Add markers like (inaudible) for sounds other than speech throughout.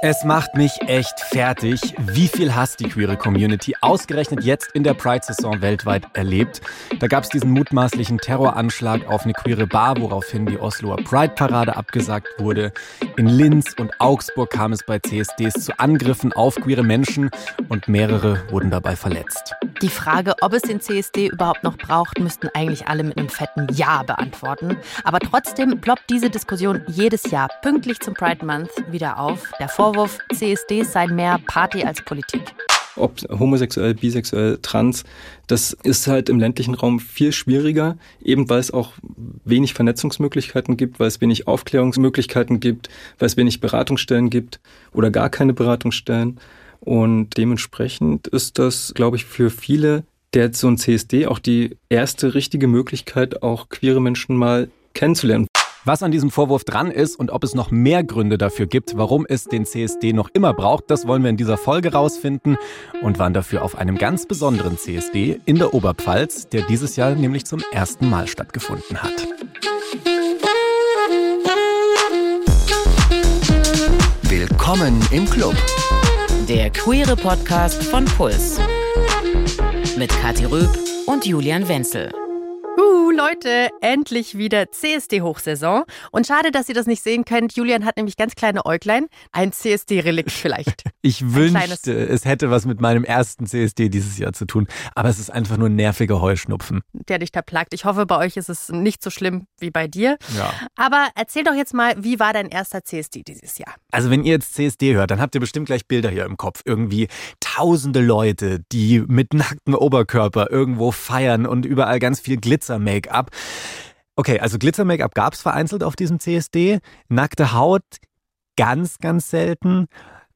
Es macht mich echt fertig, wie viel Hass die queere Community ausgerechnet jetzt in der Pride-Saison weltweit erlebt. Da gab es diesen mutmaßlichen Terroranschlag auf eine queere Bar, woraufhin die Osloer Pride-Parade abgesagt wurde. In Linz und Augsburg kam es bei CSDs zu Angriffen auf queere Menschen und mehrere wurden dabei verletzt. Die Frage, ob es den CSD überhaupt noch braucht, müssten eigentlich alle mit einem fetten Ja beantworten. Aber trotzdem ploppt diese Diskussion jedes Jahr pünktlich zum Pride Month wieder auf. Der Vorwurf, CSDs seien mehr Party als Politik. Ob homosexuell, bisexuell, trans, das ist halt im ländlichen Raum viel schwieriger, eben weil es auch wenig Vernetzungsmöglichkeiten gibt, weil es wenig Aufklärungsmöglichkeiten gibt, weil es wenig Beratungsstellen gibt oder gar keine Beratungsstellen. Und dementsprechend ist das, glaube ich, für viele der so ein CSD auch die erste richtige Möglichkeit, auch queere Menschen mal kennenzulernen. Was an diesem Vorwurf dran ist und ob es noch mehr Gründe dafür gibt, warum es den CSD noch immer braucht, das wollen wir in dieser Folge rausfinden und waren dafür auf einem ganz besonderen CSD in der Oberpfalz, der dieses Jahr nämlich zum ersten Mal stattgefunden hat. Willkommen im Club. Der queere Podcast von Puls. Mit Kathi Röb und Julian Wenzel. Leute, endlich wieder CSD-Hochsaison. Und schade, dass ihr das nicht sehen könnt. Julian hat nämlich ganz kleine Äuglein. Ein CSD-Relikt vielleicht. (laughs) Ich wünschte, es hätte was mit meinem ersten CSD dieses Jahr zu tun. Aber es ist einfach nur ein nerviger Heuschnupfen. Der dich da plagt. Ich hoffe, bei euch ist es nicht so schlimm wie bei dir. Ja. Aber erzähl doch jetzt mal, wie war dein erster CSD dieses Jahr? Also wenn ihr jetzt CSD hört, dann habt ihr bestimmt gleich Bilder hier im Kopf. Irgendwie tausende Leute, die mit nacktem Oberkörper irgendwo feiern und überall ganz viel Glitzer-Make-up. Okay, also Glitzer-Make-up gab es vereinzelt auf diesem CSD. Nackte Haut ganz, ganz selten.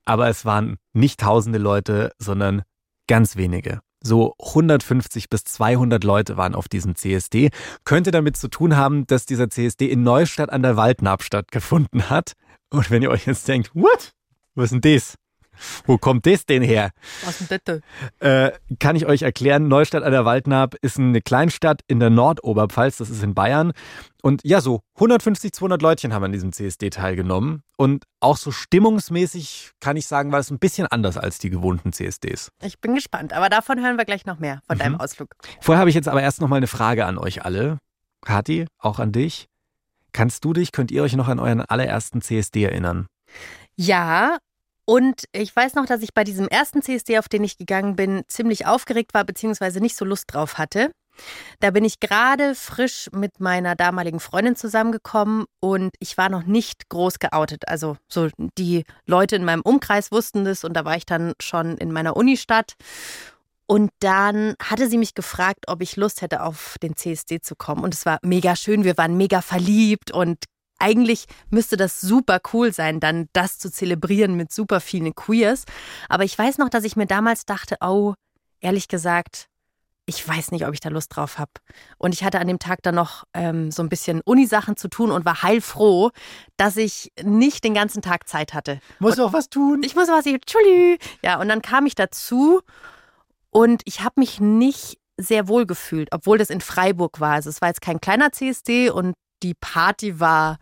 Aber es waren nicht tausende Leute, sondern ganz wenige. So 150 bis 200 Leute waren auf diesem CSD. Könnte damit zu tun haben, dass dieser CSD in Neustadt an der Waldnab stattgefunden hat. Und wenn ihr euch jetzt denkt, what? Was ist denn das? Wo kommt das denn her? Was denn bitte? Äh, kann ich euch erklären, Neustadt an der Waldnab ist eine Kleinstadt in der Nordoberpfalz, das ist in Bayern. Und ja, so 150, 200 Leutchen haben an diesem CSD teilgenommen. Und auch so stimmungsmäßig kann ich sagen, war es ein bisschen anders als die gewohnten CSDs. Ich bin gespannt, aber davon hören wir gleich noch mehr, von Mhm. deinem Ausflug. Vorher habe ich jetzt aber erst noch mal eine Frage an euch alle. Kathi, auch an dich. Kannst du dich, könnt ihr euch noch an euren allerersten CSD erinnern? Ja, und ich weiß noch, dass ich bei diesem ersten CSD, auf den ich gegangen bin, ziemlich aufgeregt war, beziehungsweise nicht so Lust drauf hatte. Da bin ich gerade frisch mit meiner damaligen Freundin zusammengekommen und ich war noch nicht groß geoutet. Also so die Leute in meinem Umkreis wussten das und da war ich dann schon in meiner Unistadt. Und dann hatte sie mich gefragt, ob ich Lust hätte, auf den CSD zu kommen. Und es war mega schön. Wir waren mega verliebt und eigentlich müsste das super cool sein, dann das zu zelebrieren mit super vielen Queers. Aber ich weiß noch, dass ich mir damals dachte, oh, ehrlich gesagt, ich weiß nicht, ob ich da Lust drauf habe. Und ich hatte an dem Tag dann noch ähm, so ein bisschen Unisachen zu tun und war heilfroh, dass ich nicht den ganzen Tag Zeit hatte. Muss auch was tun. Ich muss was, ich, tschulü. Ja, und dann kam ich dazu und ich habe mich nicht sehr wohl gefühlt, obwohl das in Freiburg war. Also es war jetzt kein kleiner CSD und die Party war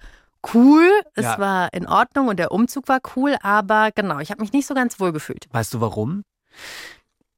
cool, es Ja. war in Ordnung und der Umzug war cool, aber genau, ich habe mich nicht so ganz wohl gefühlt. Weißt du warum?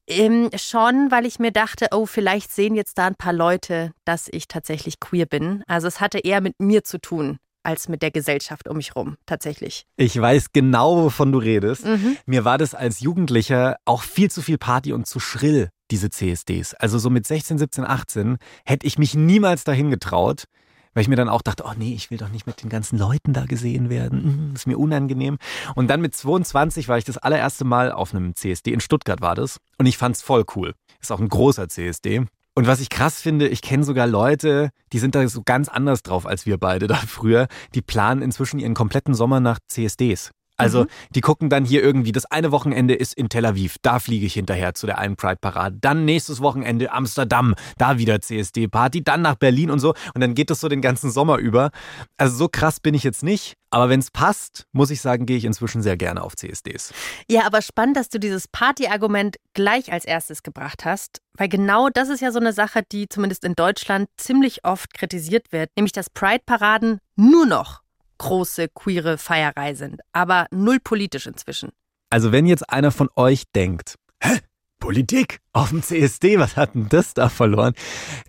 Ähm, schon, weil ich mir dachte, oh, vielleicht sehen jetzt da ein paar Leute, dass ich tatsächlich queer bin. Also es hatte eher mit mir zu tun als mit der Gesellschaft um mich rum, tatsächlich. Ich weiß genau, wovon du redest. Mhm. Mir war das als Jugendlicher auch viel zu viel Party und zu schrill, diese CSDs. Also so mit 16, 17, 18 hätte ich mich niemals dahin getraut, weil ich mir dann auch dachte, oh nee, ich will doch nicht mit den ganzen Leuten da gesehen werden. Mm, ist mir unangenehm. Und dann mit 22 war ich das allererste Mal auf einem CSD. In Stuttgart war das. Und ich fand's voll cool. Ist auch ein großer CSD. Und was ich krass finde, ich kenne sogar Leute, die sind da so ganz anders drauf als wir beide da früher. Die planen inzwischen ihren kompletten Sommer nach CSDs. Also, die gucken dann hier irgendwie, das eine Wochenende ist in Tel Aviv, da fliege ich hinterher zu der einen Pride-Parade. Dann nächstes Wochenende Amsterdam, da wieder CSD-Party, dann nach Berlin und so. Und dann geht das so den ganzen Sommer über. Also, so krass bin ich jetzt nicht. Aber wenn es passt, muss ich sagen, gehe ich inzwischen sehr gerne auf CSDs. Ja, aber spannend, dass du dieses Party-Argument gleich als erstes gebracht hast, weil genau das ist ja so eine Sache, die zumindest in Deutschland ziemlich oft kritisiert wird, nämlich dass Pride-Paraden nur noch große queere Feierei sind, aber null politisch inzwischen. Also wenn jetzt einer von euch denkt, hä, Politik auf dem CSD, was hat denn das da verloren?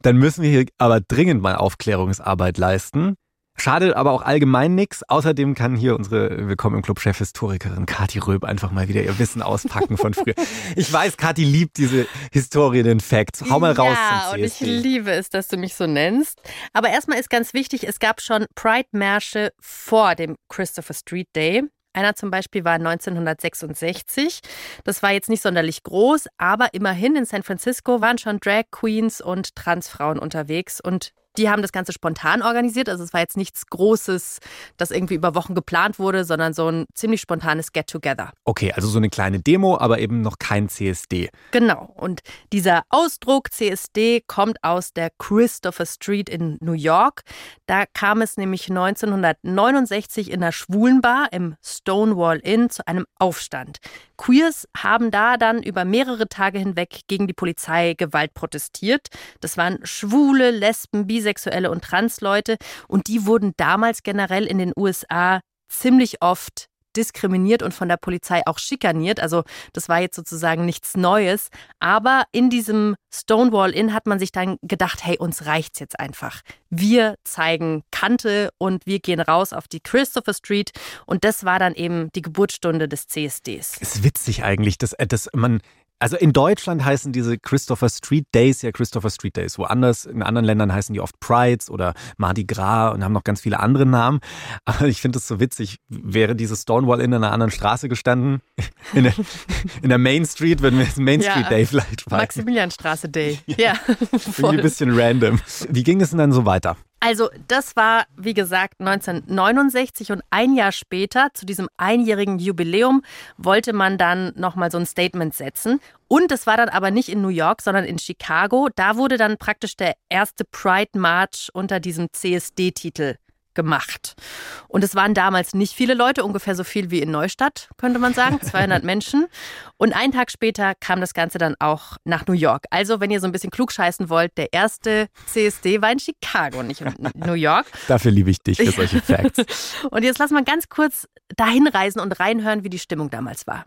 Dann müssen wir hier aber dringend mal Aufklärungsarbeit leisten. Schadet aber auch allgemein nichts. Außerdem kann hier unsere Willkommen im Club Chefhistorikerin Kathi Röb einfach mal wieder ihr Wissen auspacken von früher. (laughs) Ich weiß, Kathi liebt diese Historien, den Facts. Hau mal raus Ja, zum und ich CSD. liebe es, dass du mich so nennst. Aber erstmal ist ganz wichtig, es gab schon Pride-Märsche vor dem Christopher Street Day. Einer zum Beispiel war 1966. Das war jetzt nicht sonderlich groß, aber immerhin in San Francisco waren schon Drag Queens und Transfrauen unterwegs und die haben das Ganze spontan organisiert. Also es war jetzt nichts Großes, das irgendwie über Wochen geplant wurde, sondern so ein ziemlich spontanes Get-Together. Okay, also so eine kleine Demo, aber eben noch kein CSD. Genau. Und dieser Ausdruck CSD kommt aus der Christopher Street in New York. Da kam es nämlich 1969 in der Schwulenbar im Stonewall Inn zu einem Aufstand. Queers haben da dann über mehrere Tage hinweg gegen die Polizeigewalt protestiert. Das waren Schwule, Lesben, Bisexuelle und Transleute. Und die wurden damals generell in den USA ziemlich oft diskriminiert und von der Polizei auch schikaniert. Also das war jetzt sozusagen nichts Neues. Aber in diesem Stonewall Inn hat man sich dann gedacht, hey, uns reicht's jetzt einfach. Wir zeigen Kante und wir gehen raus auf die Christopher Street. Und das war dann eben die Geburtsstunde des CSDs. Ist witzig eigentlich, dass, äh, dass man. Also in Deutschland heißen diese Christopher Street Days ja Christopher Street Days. Woanders, in anderen Ländern heißen die oft Prides oder Mardi Gras und haben noch ganz viele andere Namen. Aber ich finde es so witzig, wäre dieses Stonewall in einer anderen Straße gestanden, (laughs) in der, in der Main Street, würden wir es Main Ja, Street Day vielleicht feiern. Maximilianstraße Day. (laughs) Ja, Irgendwie voll. ein bisschen random. Wie ging es denn dann so weiter? Also das war, wie gesagt, 1969 und ein Jahr später, zu diesem einjährigen Jubiläum, wollte man dann nochmal so ein Statement setzen. Und es war dann aber nicht in New York, sondern in Chicago. Da wurde dann praktisch der erste Pride March unter diesem CSD-Titel gemacht. Und es waren damals nicht viele Leute, ungefähr so viel wie in Neustadt, könnte man sagen, (laughs) 200 Menschen. Und einen Tag später kam das Ganze dann auch nach New York. Also, wenn ihr so ein bisschen klugscheißen wollt, der erste CSD war in Chicago, nicht in (laughs) New York. Dafür liebe ich dich für (laughs) solche Facts. Und jetzt lass mal ganz kurz dahin reisen und reinhören, wie die Stimmung damals war.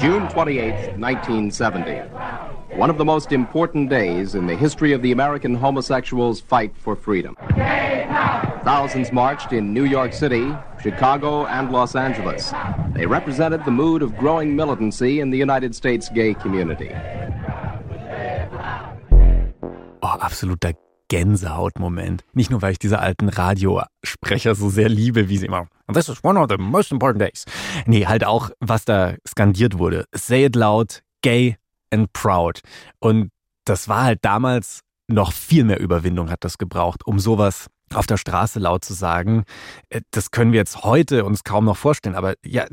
June 28, 1970. One of the most important days in the history of the American homosexuals' fight for freedom. Thousands marched in New York City, Chicago, and Los Angeles. They represented the mood of growing militancy in the United States gay community. Oh, absoluter Gänsehautmoment. Nicht nur, weil ich diese alten Radiosprecher so sehr liebe, wie sie immer. This is one of the most important days. Nee, halt auch, was da skandiert wurde. Say it loud, gay and proud. Und das war halt damals noch viel mehr Überwindung hat das gebraucht, um sowas auf der Straße laut zu sagen. Äh, Das können wir jetzt heute uns kaum noch vorstellen. Aber ja,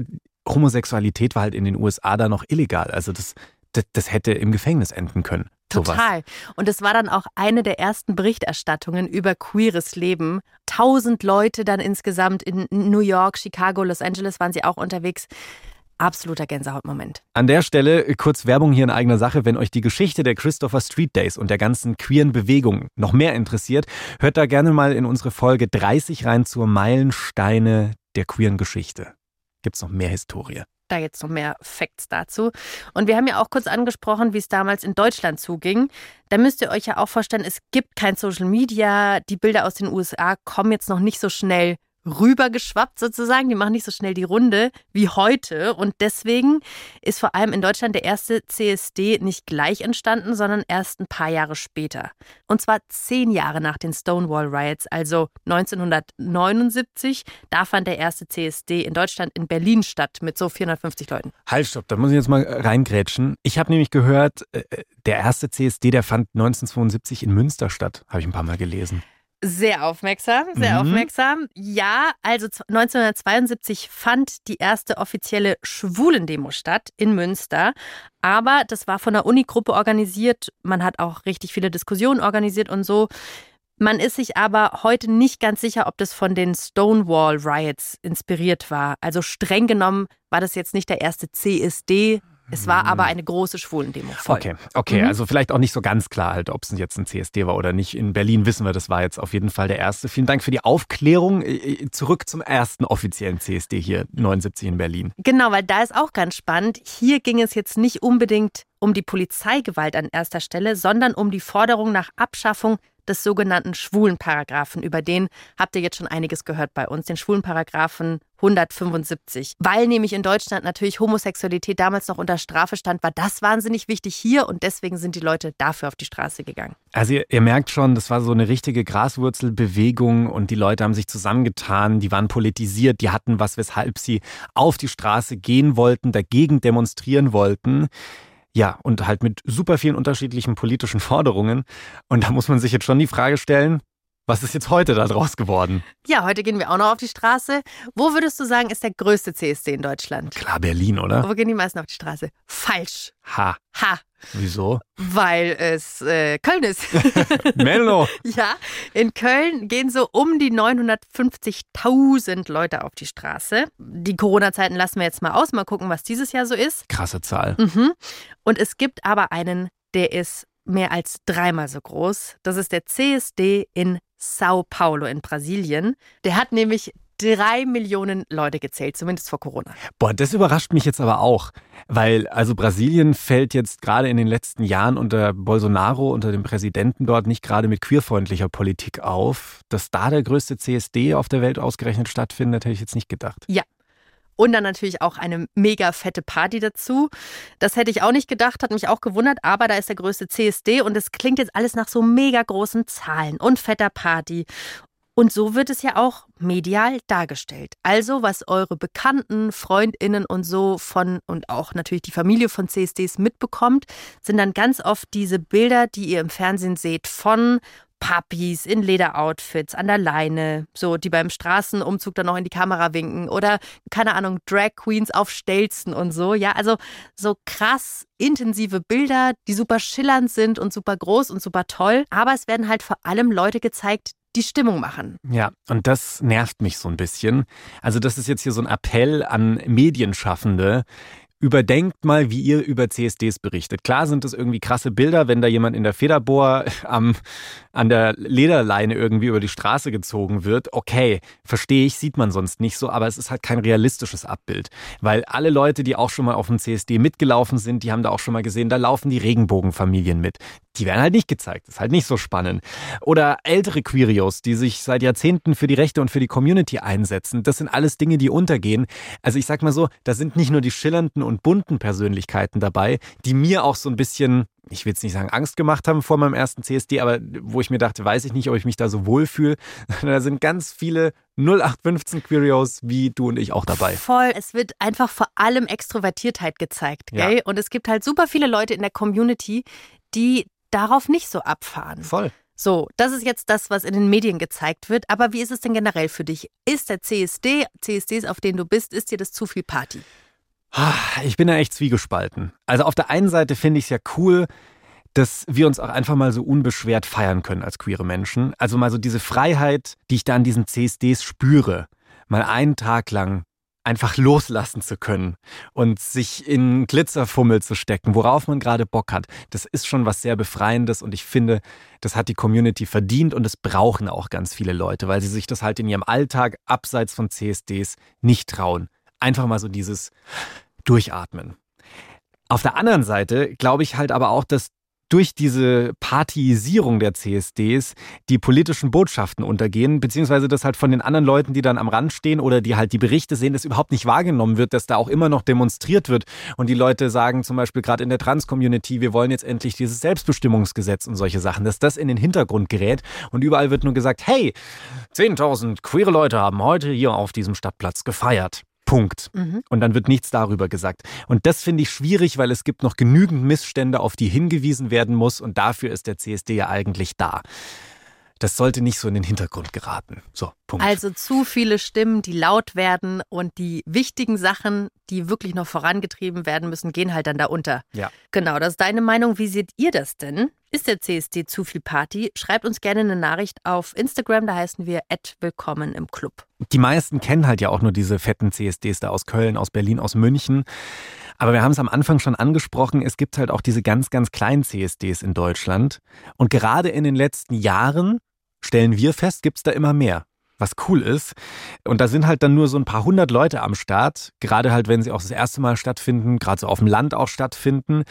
Homosexualität war halt in den USA da noch illegal. Also das, das, das hätte im Gefängnis enden können. Total. Und es war dann auch eine der ersten Berichterstattungen über queeres Leben. Tausend Leute dann insgesamt in New York, Chicago, Los Angeles waren sie auch unterwegs. Absoluter Gänsehautmoment. An der Stelle äh, kurz Werbung hier in eigener Sache. Wenn euch die Geschichte der Christopher Street Days und der ganzen queeren Bewegung noch mehr interessiert, hört da gerne mal in unsere Folge 30 rein zur Meilensteine der queeren Geschichte. Gibt's noch mehr Historie. Da jetzt noch mehr Facts dazu. Und wir haben ja auch kurz angesprochen, wie es damals in Deutschland zuging. Da müsst ihr euch ja auch vorstellen, es gibt kein Social Media. Die Bilder aus den USA kommen jetzt noch nicht so schnell rübergeschwappt sozusagen. Die machen nicht so schnell die Runde wie heute. Und deswegen ist vor allem in Deutschland der erste CSD nicht gleich entstanden, sondern erst ein paar Jahre später. Und zwar zehn Jahre nach den Stonewall Riots, also 1979. Da fand der erste CSD in Deutschland in Berlin statt mit so 450 Leuten. Halt, stopp, da muss ich jetzt mal reingrätschen. Ich habe nämlich gehört, äh, der erste CSD, der fand 1972 in Münster statt. Habe ich ein paar Mal gelesen. Sehr aufmerksam, sehr Mhm. aufmerksam. Ja, also z- 1972 fand die erste offizielle Schwulendemo statt in Münster. Aber das war von der Unigruppe organisiert. Man hat auch richtig viele Diskussionen organisiert und so. Man ist sich aber heute nicht ganz sicher, ob das von den Stonewall Riots inspiriert war. Also streng genommen war das jetzt nicht der erste CSD, Es war aber eine große Schwulendemo. Voll. Okay, okay, Mhm. also vielleicht auch nicht so ganz klar halt, ob es jetzt ein CSD war oder nicht. In Berlin wissen wir, das war jetzt auf jeden Fall der erste. Vielen Dank für die Aufklärung. Äh, Zurück zum ersten offiziellen CSD hier, 79 in Berlin. Genau, weil da ist auch ganz spannend. Hier ging es jetzt nicht unbedingt um die Polizeigewalt an erster Stelle, sondern um die Forderung nach Abschaffung des sogenannten Schwulenparagraphen. Über den habt ihr jetzt schon einiges gehört bei uns, den Schwulenparagraphen 175. Weil nämlich in Deutschland natürlich Homosexualität damals noch unter Strafe stand, war das wahnsinnig wichtig hier und deswegen sind die Leute dafür auf die Straße gegangen. Also ihr, ihr merkt schon, das war so eine richtige Graswurzelbewegung und die Leute haben sich zusammengetan, die waren politisiert, die hatten was, weshalb sie auf die Straße gehen wollten, dagegen demonstrieren wollten. Ja, und halt mit super vielen unterschiedlichen politischen Forderungen. Und da muss man sich jetzt schon die Frage stellen, was ist jetzt heute da draus geworden? Ja, heute gehen wir auch noch auf die Straße. Wo würdest du sagen, ist der größte CSD in Deutschland? Klar, Berlin, oder? Wo gehen die meisten auf die Straße? Falsch. Ha, Ha, wieso? weil es äh, Köln ist. (laughs) Menno! ja, in Köln gehen so um die 950.000 Leute auf die Straße. Die Corona-Zeiten lassen wir jetzt mal aus, mal gucken, was dieses Jahr so ist. Krasse Zahl. Mhm. Und es gibt aber einen, der ist mehr als dreimal so groß. Das ist der CSD in Sao Paulo in Brasilien. Der hat nämlich drei Millionen Leute gezählt, zumindest vor Corona. Boah, das überrascht mich jetzt aber auch, weil also Brasilien fällt jetzt gerade in den letzten Jahren unter Bolsonaro, unter dem Präsidenten dort, nicht gerade mit queerfreundlicher Politik auf. Dass da der größte CSD auf der Welt ausgerechnet stattfindet, hätte ich jetzt nicht gedacht. Und dann natürlich auch eine mega fette Party dazu. Das hätte ich auch nicht gedacht, hat mich auch gewundert, aber da ist der größte CSD und es klingt jetzt alles nach so mega großen Zahlen und fetter Party. Und so wird es ja auch medial dargestellt. Also, was eure Bekannten, Freundinnen und so von und auch natürlich die Familie von CSDs mitbekommt, sind dann ganz oft diese Bilder, die ihr im Fernsehen seht, von Papis in Lederoutfits an der Leine, so die beim Straßenumzug dann noch in die Kamera winken oder keine Ahnung Drag Queens auf Stelzen und so. Ja, also so krass intensive Bilder, die super schillernd sind und super groß und super toll, aber es werden halt vor allem Leute gezeigt, die Stimmung machen. Ja, und das nervt mich so ein bisschen. Also das ist jetzt hier so ein Appell an Medienschaffende. Überdenkt mal, wie ihr über CSDs berichtet. Klar sind das irgendwie krasse Bilder, wenn da jemand in der Federbohr am, an der Lederleine irgendwie über die Straße gezogen wird. Okay, verstehe ich, sieht man sonst nicht so, aber es ist halt kein realistisches Abbild. Weil alle Leute, die auch schon mal auf dem CSD mitgelaufen sind, die haben da auch schon mal gesehen, da laufen die Regenbogenfamilien mit. Die werden halt nicht gezeigt. Das ist halt nicht so spannend. Oder ältere Queerios, die sich seit Jahrzehnten für die Rechte und für die Community einsetzen. Das sind alles Dinge, die untergehen. Also ich sag mal so, da sind nicht nur die schillernden und bunten Persönlichkeiten dabei, die mir auch so ein bisschen, ich will jetzt nicht sagen Angst gemacht haben vor meinem ersten CSD, aber wo ich mir dachte, weiß ich nicht, ob ich mich da so wohlfühle. (laughs) Da sind ganz viele 0815 Queerios wie du und ich auch dabei. Voll. Es wird einfach vor allem Extrovertiertheit gezeigt, Ja. gell? Und es gibt halt super viele Leute in der Community, die darauf nicht so abfahren. Voll. So, das ist jetzt das, was in den Medien gezeigt wird. Aber wie ist es denn generell für dich? Ist der CSD, CSDs, auf denen du bist, ist dir das zu viel Party? Ah, Ich bin da echt zwiegespalten. Also auf der einen Seite finde ich es ja cool, dass wir uns auch einfach mal so unbeschwert feiern können als queere Menschen. Also mal so diese Freiheit, die ich da an diesen CSDs spüre, mal einen Tag lang einfach loslassen zu können und sich in Glitzerfummel zu stecken, worauf man gerade Bock hat. Das ist schon was sehr Befreiendes und ich finde, das hat die Community verdient und es brauchen auch ganz viele Leute, weil sie sich das halt in ihrem Alltag abseits von CSDs nicht trauen. Einfach mal so dieses Durchatmen. Auf der anderen Seite glaube ich halt aber auch, dass durch diese Partyisierung der CSDs die politischen Botschaften untergehen, beziehungsweise dass halt von den anderen Leuten, die dann am Rand stehen oder die halt die Berichte sehen, das überhaupt nicht wahrgenommen wird, dass da auch immer noch demonstriert wird und die Leute sagen zum Beispiel gerade in der Trans-Community, wir wollen jetzt endlich dieses Selbstbestimmungsgesetz und solche Sachen, dass das in den Hintergrund gerät und überall wird nur gesagt, hey, 10.000 queere Leute haben heute hier auf diesem Stadtplatz gefeiert. Punkt. Mhm. Und dann wird nichts darüber gesagt. Und das finde ich schwierig, weil es gibt noch genügend Missstände, auf die hingewiesen werden muss. Und dafür ist der CSD ja eigentlich da. Das sollte nicht so in den Hintergrund geraten. So, Punkt. Also zu viele Stimmen, die laut werden und die wichtigen Sachen, die wirklich noch vorangetrieben werden müssen, gehen halt dann da unter. Ja. Genau, das ist deine Meinung. Wie seht ihr das denn? Ist der CSD zu viel Party? Schreibt uns gerne eine Nachricht auf Instagram, da heißen wir willkommen im Club. Die meisten kennen halt ja auch nur diese fetten CSDs da aus Köln, aus Berlin, aus München. Aber wir haben es am Anfang schon angesprochen, es gibt halt auch diese ganz, ganz kleinen CSDs in Deutschland. Und gerade in den letzten Jahren stellen wir fest, gibt es da immer mehr was cool ist. Und da sind halt dann nur so ein paar hundert Leute am Start, gerade halt, wenn sie auch das erste Mal stattfinden, gerade so auf dem Land auch stattfinden.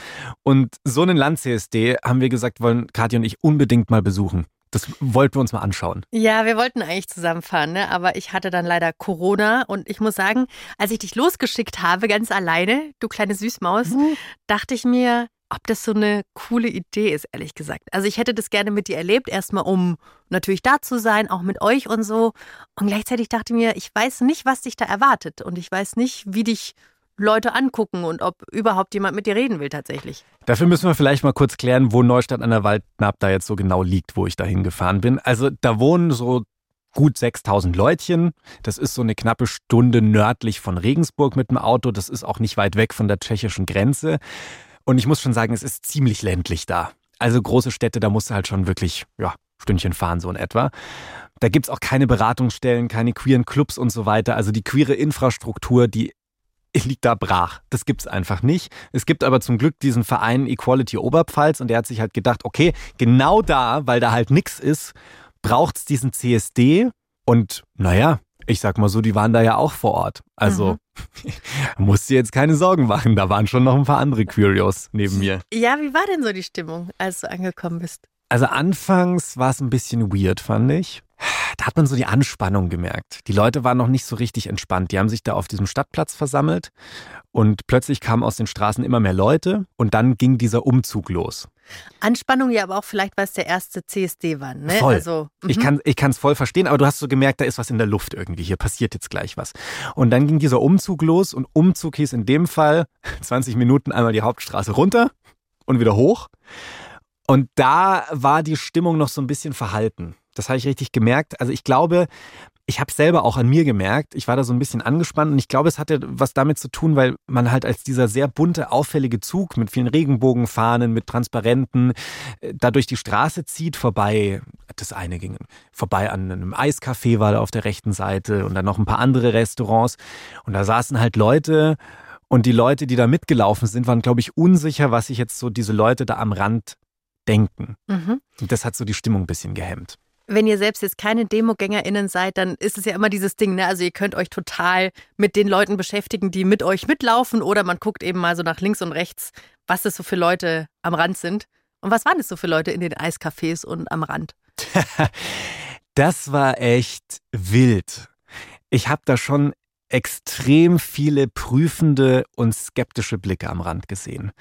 Und so einen Land-CSD haben wir gesagt, wollen Katja und ich unbedingt mal besuchen. Das wollten wir uns mal anschauen. Ja, wir wollten eigentlich zusammenfahren, ne? aber ich hatte dann leider Corona und ich muss sagen, als ich dich losgeschickt habe, ganz alleine, du kleine Süßmaus, mhm. dachte ich mir, ob das so eine coole Idee ist, ehrlich gesagt. Also ich hätte das gerne mit dir erlebt, erstmal um natürlich da zu sein, auch mit euch und so. Und gleichzeitig dachte ich mir, ich weiß nicht, was dich da erwartet und ich weiß nicht, wie dich Leute angucken und ob überhaupt jemand mit dir reden will tatsächlich. Dafür müssen wir vielleicht mal kurz klären, wo Neustadt an der Waldnapp da jetzt so genau liegt, wo ich da hingefahren bin. Also da wohnen so gut 6000 Leutchen. Das ist so eine knappe Stunde nördlich von Regensburg mit dem Auto. Das ist auch nicht weit weg von der tschechischen Grenze. Und ich muss schon sagen, es ist ziemlich ländlich da. Also große Städte, da musst du halt schon wirklich, ja, Stündchen fahren, so in etwa. Da gibt's auch keine Beratungsstellen, keine queeren Clubs und so weiter. Also die queere Infrastruktur, die (laughs) liegt da brach. Das gibt's einfach nicht. Es gibt aber zum Glück diesen Verein Equality Oberpfalz und der hat sich halt gedacht, okay, genau da, weil da halt nix ist, braucht's diesen CSD und naja, ich sag mal so, die waren da ja auch vor Ort. Also mhm. (laughs) musst du jetzt keine Sorgen machen. Da waren schon noch ein paar andere Curios neben mir. Ja, wie war denn so die Stimmung, als du angekommen bist? Also anfangs war es ein bisschen weird, fand ich. Da hat man so die Anspannung gemerkt. Die Leute waren noch nicht so richtig entspannt. Die haben sich da auf diesem Stadtplatz versammelt und plötzlich kamen aus den Straßen immer mehr Leute und dann ging dieser Umzug los. Anspannung ja aber auch vielleicht, weil es der erste CSD war. Ne? Voll. Also, ich kann ich es voll verstehen, aber du hast so gemerkt, da ist was in der Luft irgendwie. Hier passiert jetzt gleich was. Und dann ging dieser Umzug los und Umzug hieß in dem Fall (laughs) 20 Minuten einmal die Hauptstraße runter und wieder hoch. Und da war die Stimmung noch so ein bisschen verhalten. Das habe ich richtig gemerkt. Also ich glaube, ich habe selber auch an mir gemerkt, ich war da so ein bisschen angespannt und ich glaube, es hatte was damit zu tun, weil man halt als dieser sehr bunte, auffällige Zug mit vielen Regenbogenfahnen, mit Transparenten, äh, da durch die Straße zieht, vorbei, das eine ging vorbei an einem Eiscafé war da auf der rechten Seite und dann noch ein paar andere Restaurants und da saßen halt Leute und die Leute, die da mitgelaufen sind, waren, glaube ich, unsicher, was sich jetzt so diese Leute da am Rand denken. Mhm. Und das hat so die Stimmung ein bisschen gehemmt wenn ihr selbst jetzt keine DemogängerInnen seid, dann ist es ja immer dieses Ding, ne? Also ihr könnt euch total mit den Leuten beschäftigen, die mit euch mitlaufen, oder man guckt eben mal so nach links und rechts, was das so für Leute am Rand sind. Und was waren das so für Leute in den Eiscafés und am Rand? (laughs) das war echt wild. Ich habe da schon extrem viele prüfende und skeptische Blicke am Rand gesehen.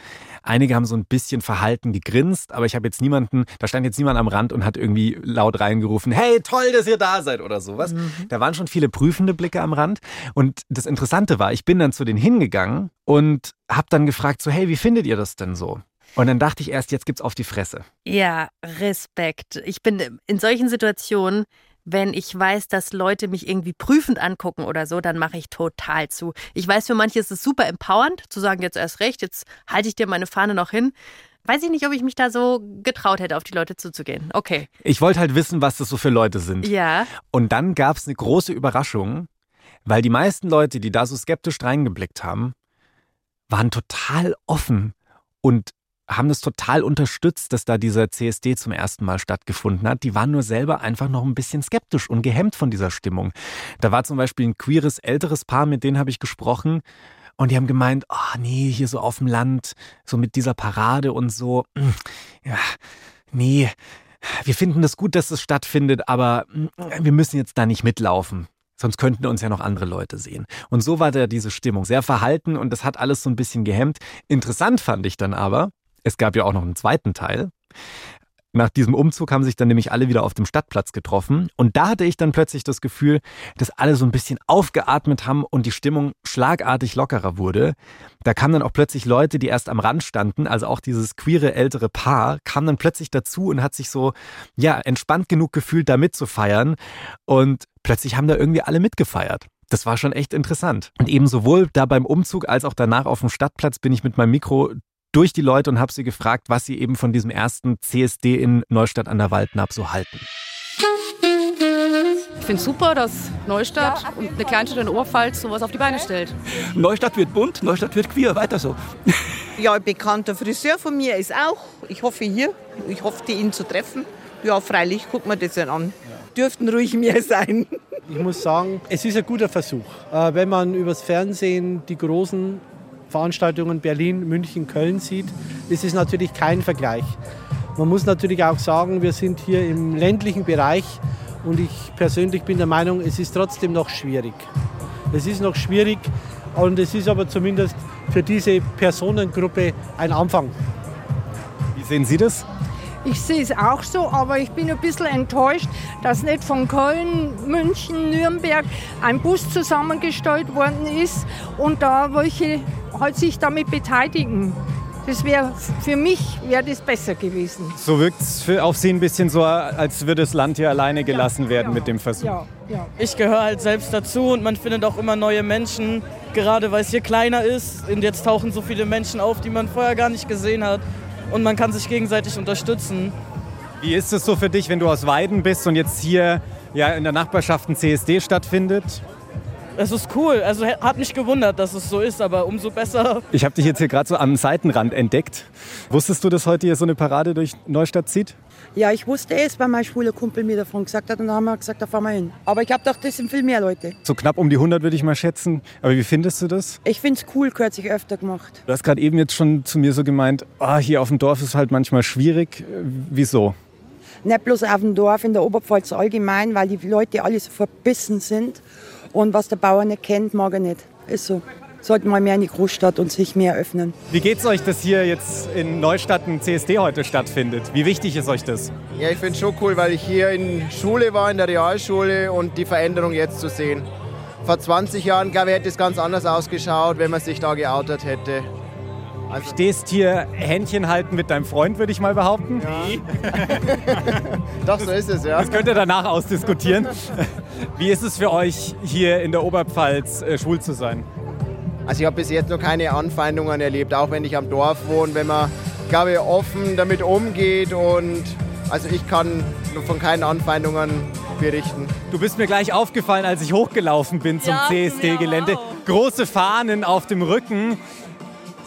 Einige haben so ein bisschen verhalten gegrinst, aber ich habe jetzt niemanden, da stand jetzt niemand am Rand und hat irgendwie laut reingerufen, hey, toll, dass ihr da seid oder sowas. Mhm. Da waren schon viele prüfende Blicke am Rand. Und das Interessante war, ich bin dann zu denen hingegangen und habe dann gefragt, so, hey, wie findet ihr das denn so? Und dann dachte ich erst, jetzt gibt's auf die Fresse. Ja, Respekt. Ich bin in solchen Situationen wenn ich weiß, dass Leute mich irgendwie prüfend angucken oder so, dann mache ich total zu. Ich weiß, für manche ist es super empowernd, zu sagen, jetzt erst recht, jetzt halte ich dir meine Fahne noch hin. Weiß ich nicht, ob ich mich da so getraut hätte, auf die Leute zuzugehen. Okay. Ich wollte halt wissen, was das so für Leute sind. Ja. Und dann gab es eine große Überraschung, weil die meisten Leute, die da so skeptisch reingeblickt haben, waren total offen und haben das total unterstützt, dass da dieser CSD zum ersten Mal stattgefunden hat. Die waren nur selber einfach noch ein bisschen skeptisch und gehemmt von dieser Stimmung. Da war zum Beispiel ein queeres älteres Paar, mit denen habe ich gesprochen. Und die haben gemeint, oh nee, hier so auf dem Land, so mit dieser Parade und so. Ja, nee, wir finden das gut, dass es stattfindet, aber wir müssen jetzt da nicht mitlaufen. Sonst könnten uns ja noch andere Leute sehen. Und so war da diese Stimmung. Sehr verhalten und das hat alles so ein bisschen gehemmt. Interessant fand ich dann aber, es gab ja auch noch einen zweiten Teil. Nach diesem Umzug haben sich dann nämlich alle wieder auf dem Stadtplatz getroffen. Und da hatte ich dann plötzlich das Gefühl, dass alle so ein bisschen aufgeatmet haben und die Stimmung schlagartig lockerer wurde. Da kamen dann auch plötzlich Leute, die erst am Rand standen, also auch dieses queere ältere Paar, kam dann plötzlich dazu und hat sich so, ja, entspannt genug gefühlt, da mitzufeiern. Und plötzlich haben da irgendwie alle mitgefeiert. Das war schon echt interessant. Und eben sowohl da beim Umzug als auch danach auf dem Stadtplatz bin ich mit meinem Mikro durch die Leute und habe sie gefragt, was sie eben von diesem ersten CSD in Neustadt an der Waldnab so halten. Ich finde es super, dass Neustadt und eine Kleinstadt in Oberpfalz sowas auf die Beine stellt. Neustadt wird bunt, Neustadt wird queer, weiter so. (laughs) Ja, ein bekannter Friseur von mir ist auch. Ich hoffe hier, ich hoffe, ihn zu treffen. Ja, freilich, guck mir das dann an. Dürften ruhig mehr sein. Ich muss sagen, es ist ein guter Versuch. Äh, wenn man übers Fernsehen die großen Veranstaltungen Berlin, München, Köln sieht, ist es natürlich kein Vergleich. Man muss natürlich auch sagen, wir sind hier im ländlichen Bereich und ich persönlich bin der Meinung, es ist trotzdem noch schwierig. Es ist noch schwierig und es ist aber zumindest für diese Personengruppe ein Anfang. Wie sehen Sie das? Ich sehe es auch so, aber ich bin ein bisschen enttäuscht, dass nicht von Köln, München, Nürnberg ein Bus zusammengestellt worden ist und da welche halt sich damit beteiligen. Das wäre für mich wäre das besser gewesen. So wirkt es auf Sie ein bisschen so, als würde das Land hier alleine gelassen werden ja, mit dem Versuch. Ja, ja. Ich gehöre halt selbst dazu und man findet auch immer neue Menschen, gerade weil es hier kleiner ist. Und jetzt tauchen so viele Menschen auf, die man vorher gar nicht gesehen hat. Und man kann sich gegenseitig unterstützen. Wie ist es so für dich, wenn du aus Weiden bist und jetzt hier ja, in der Nachbarschaft ein CSD stattfindet? Es ist cool. Also hat mich gewundert, dass es so ist, aber umso besser. Ich habe dich jetzt hier gerade so am Seitenrand entdeckt. Wusstest du, dass heute hier so eine Parade durch Neustadt zieht? Ja, ich wusste es, weil mein schwuler Kumpel mir davon gesagt hat und dann haben wir gesagt, da fahren wir hin. Aber ich habe gedacht, das sind viel mehr Leute. So knapp um die 100 würde ich mal schätzen. Aber wie findest du das? Ich finde es cool, gehört sich öfter gemacht. Du hast gerade eben jetzt schon zu mir so gemeint, oh, hier auf dem Dorf ist halt manchmal schwierig. Wieso? Nicht bloß auf dem Dorf, in der Oberpfalz allgemein, weil die Leute alle so verbissen sind. Und was der Bauer nicht kennt, mag er nicht. Ist so. Sollten mal mehr in die Großstadt und sich mehr öffnen. Wie geht's euch, dass hier jetzt in Neustadt ein CSD heute stattfindet? Wie wichtig ist euch das? Ja, ich finde es schon cool, weil ich hier in Schule war, in der Realschule und die Veränderung jetzt zu sehen. Vor 20 Jahren, glaube ich, hätte es ganz anders ausgeschaut, wenn man sich da geoutet hätte. Also du stehst hier Händchen halten mit deinem Freund, würde ich mal behaupten. Ja. (laughs) Doch, so ist es, ja. Das könnt ihr danach ausdiskutieren. Wie ist es für euch, hier in der Oberpfalz äh, schwul zu sein? Also ich habe bis jetzt noch keine Anfeindungen erlebt, auch wenn ich am Dorf wohne, wenn man, glaube ich, offen damit umgeht und also ich kann von keinen Anfeindungen berichten. Du bist mir gleich aufgefallen, als ich hochgelaufen bin zum Ja, CSD-Gelände. Große Fahnen auf dem Rücken.